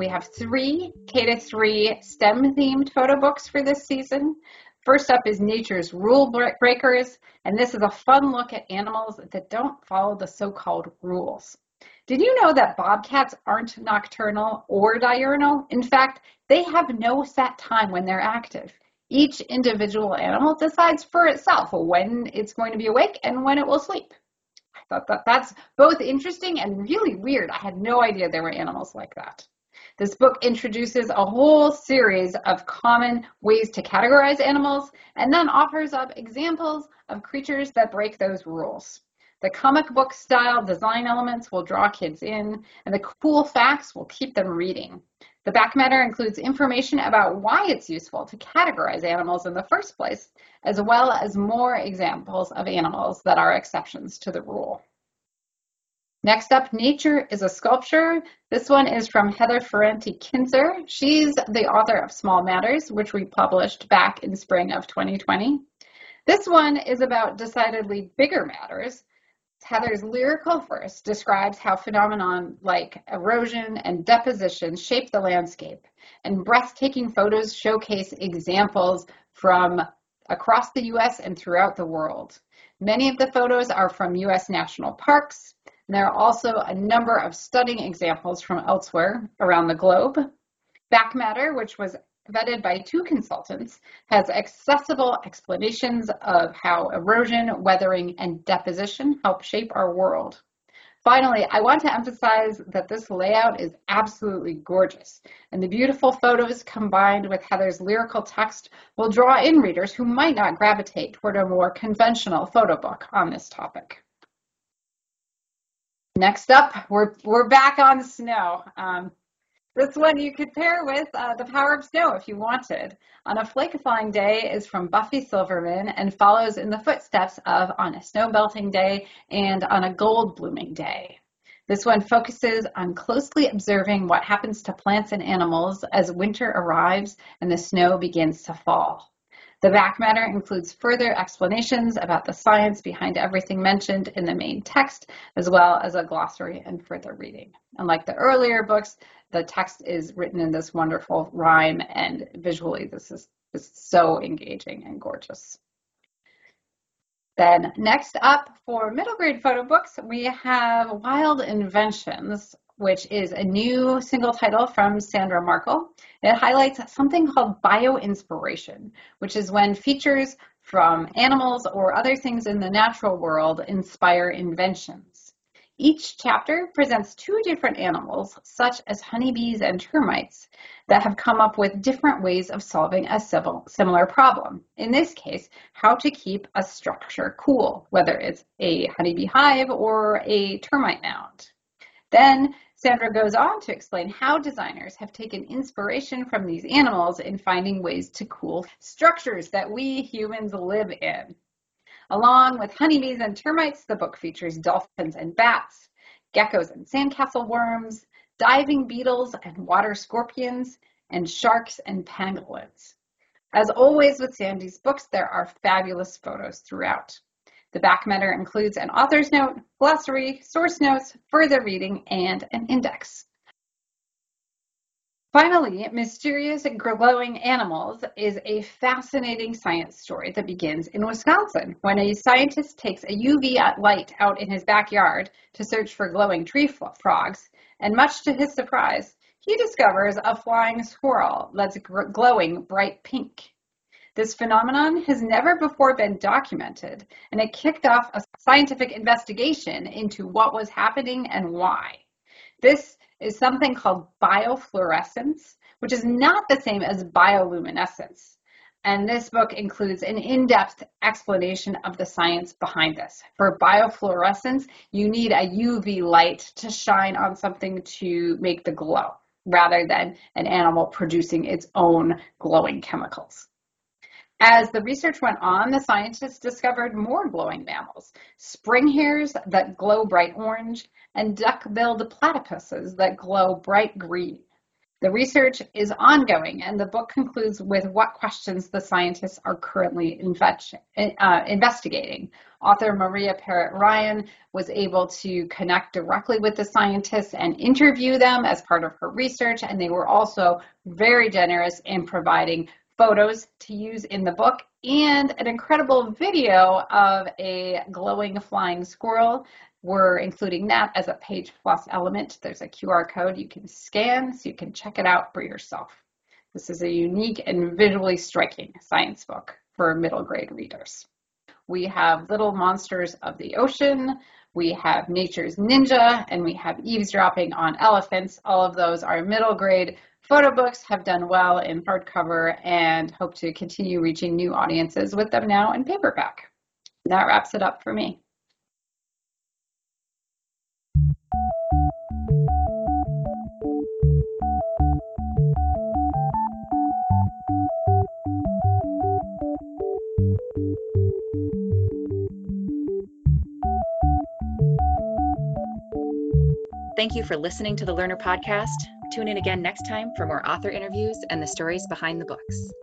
We have three K to three STEM themed photo books for this season. First up is Nature's Rule Breakers, and this is a fun look at animals that don't follow the so-called rules. Did you know that bobcats aren't nocturnal or diurnal? In fact, they have no set time when they're active. Each individual animal decides for itself when it's going to be awake and when it will sleep. I thought that that's both interesting and really weird. I had no idea there were animals like that. This book introduces a whole series of common ways to categorize animals and then offers up examples of creatures that break those rules. The comic book style design elements will draw kids in, and the cool facts will keep them reading. The back matter includes information about why it's useful to categorize animals in the first place, as well as more examples of animals that are exceptions to the rule. Next up, Nature is a Sculptor. This one is from Heather Ferranti Kinser. She's the author of Small Matters, which we published back in spring of 2020. This one is about decidedly bigger matters. Heather's lyrical verse describes how phenomenon like erosion and deposition shape the landscape, and breathtaking photos showcase examples from across the US and throughout the world. Many of the photos are from US national parks, there are also a number of stunning examples from elsewhere around the globe. Back Matter, which was vetted by two consultants, has accessible explanations of how erosion, weathering, and deposition help shape our world. Finally, I want to emphasize that this layout is absolutely gorgeous, and the beautiful photos combined with Heather's lyrical text will draw in readers who might not gravitate toward a more conventional photo book on this topic. Next up, we're, we're back on snow. Um, this one you could pair with uh, The Power of Snow if you wanted. On a Flake-a-Falling Day is from Buffy Silverman and follows in the footsteps of On a Snow Melting Day and On a Gold Blooming Day. This one focuses on closely observing what happens to plants and animals as winter arrives and the snow begins to fall. The back matter includes further explanations about the science behind everything mentioned in the main text, as well as a glossary and further reading. Unlike the earlier books, the text is written in this wonderful rhyme, and visually, this is, is so engaging and gorgeous. Then next up for middle grade photo books, we have Wild Inventions which is a new single title from Sandra Markle. It highlights something called bioinspiration, which is when features from animals or other things in the natural world inspire inventions. Each chapter presents two different animals, such as honeybees and termites, that have come up with different ways of solving a similar problem. In this case, how to keep a structure cool, whether it's a honeybee hive or a termite mound. Then Sandra goes on to explain how designers have taken inspiration from these animals in finding ways to cool structures that we humans live in. Along with honeybees and termites, the book features dolphins and bats, geckos and sandcastle worms, diving beetles and water scorpions, and sharks and pangolins. As always with Sandy's books, there are fabulous photos throughout. The back matter includes an author's note, glossary, source notes, further reading, and an index. Finally, Mysterious Glowing Animals is a fascinating science story that begins in Wisconsin when a scientist takes a UV light out in his backyard to search for glowing tree frogs, and much to his surprise, he discovers a flying squirrel that's glowing bright pink. This phenomenon has never before been documented, and it kicked off a scientific investigation into what was happening and why. This is something called biofluorescence, which is not the same as bioluminescence. And this book includes an in-depth explanation of the science behind this. For biofluorescence, you need a UV light to shine on something to make the glow, rather than an animal producing its own glowing chemicals. As the research went on, the scientists discovered more glowing mammals, spring hares that glow bright orange, and duck-billed platypuses that glow bright green. The research is ongoing, and the book concludes with what questions the scientists are currently uh, investigating. Author Maria Parrott Ryan was able to connect directly with the scientists and interview them as part of her research, and they were also very generous in providing photos to use in the book and an incredible video of a glowing flying squirrel we're including that as a page plus element. There's a QR code you can scan so you can check it out for yourself. This is a unique and visually striking science book for middle grade readers. We have Little Monsters of the Ocean, we have Nature's Ninja, and we have Eavesdropping on Elephants. All of those are middle grade photo books, have done well in hardcover, and hope to continue reaching new audiences with them now in paperback. That wraps it up for me. Thank you for listening to the Lerner Podcast. Tune in again next time for more author interviews and the stories behind the books.